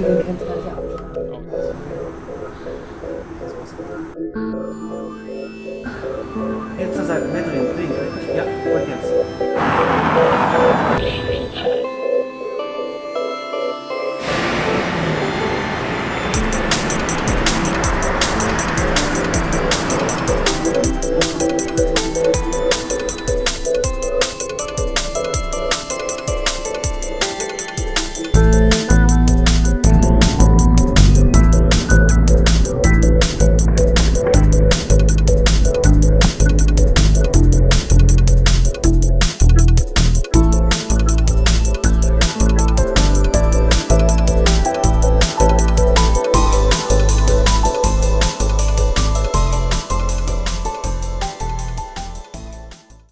Kugel könnte man ja auch Jetzt zur Seite, Medrin, Regen. Ja, und jetzt.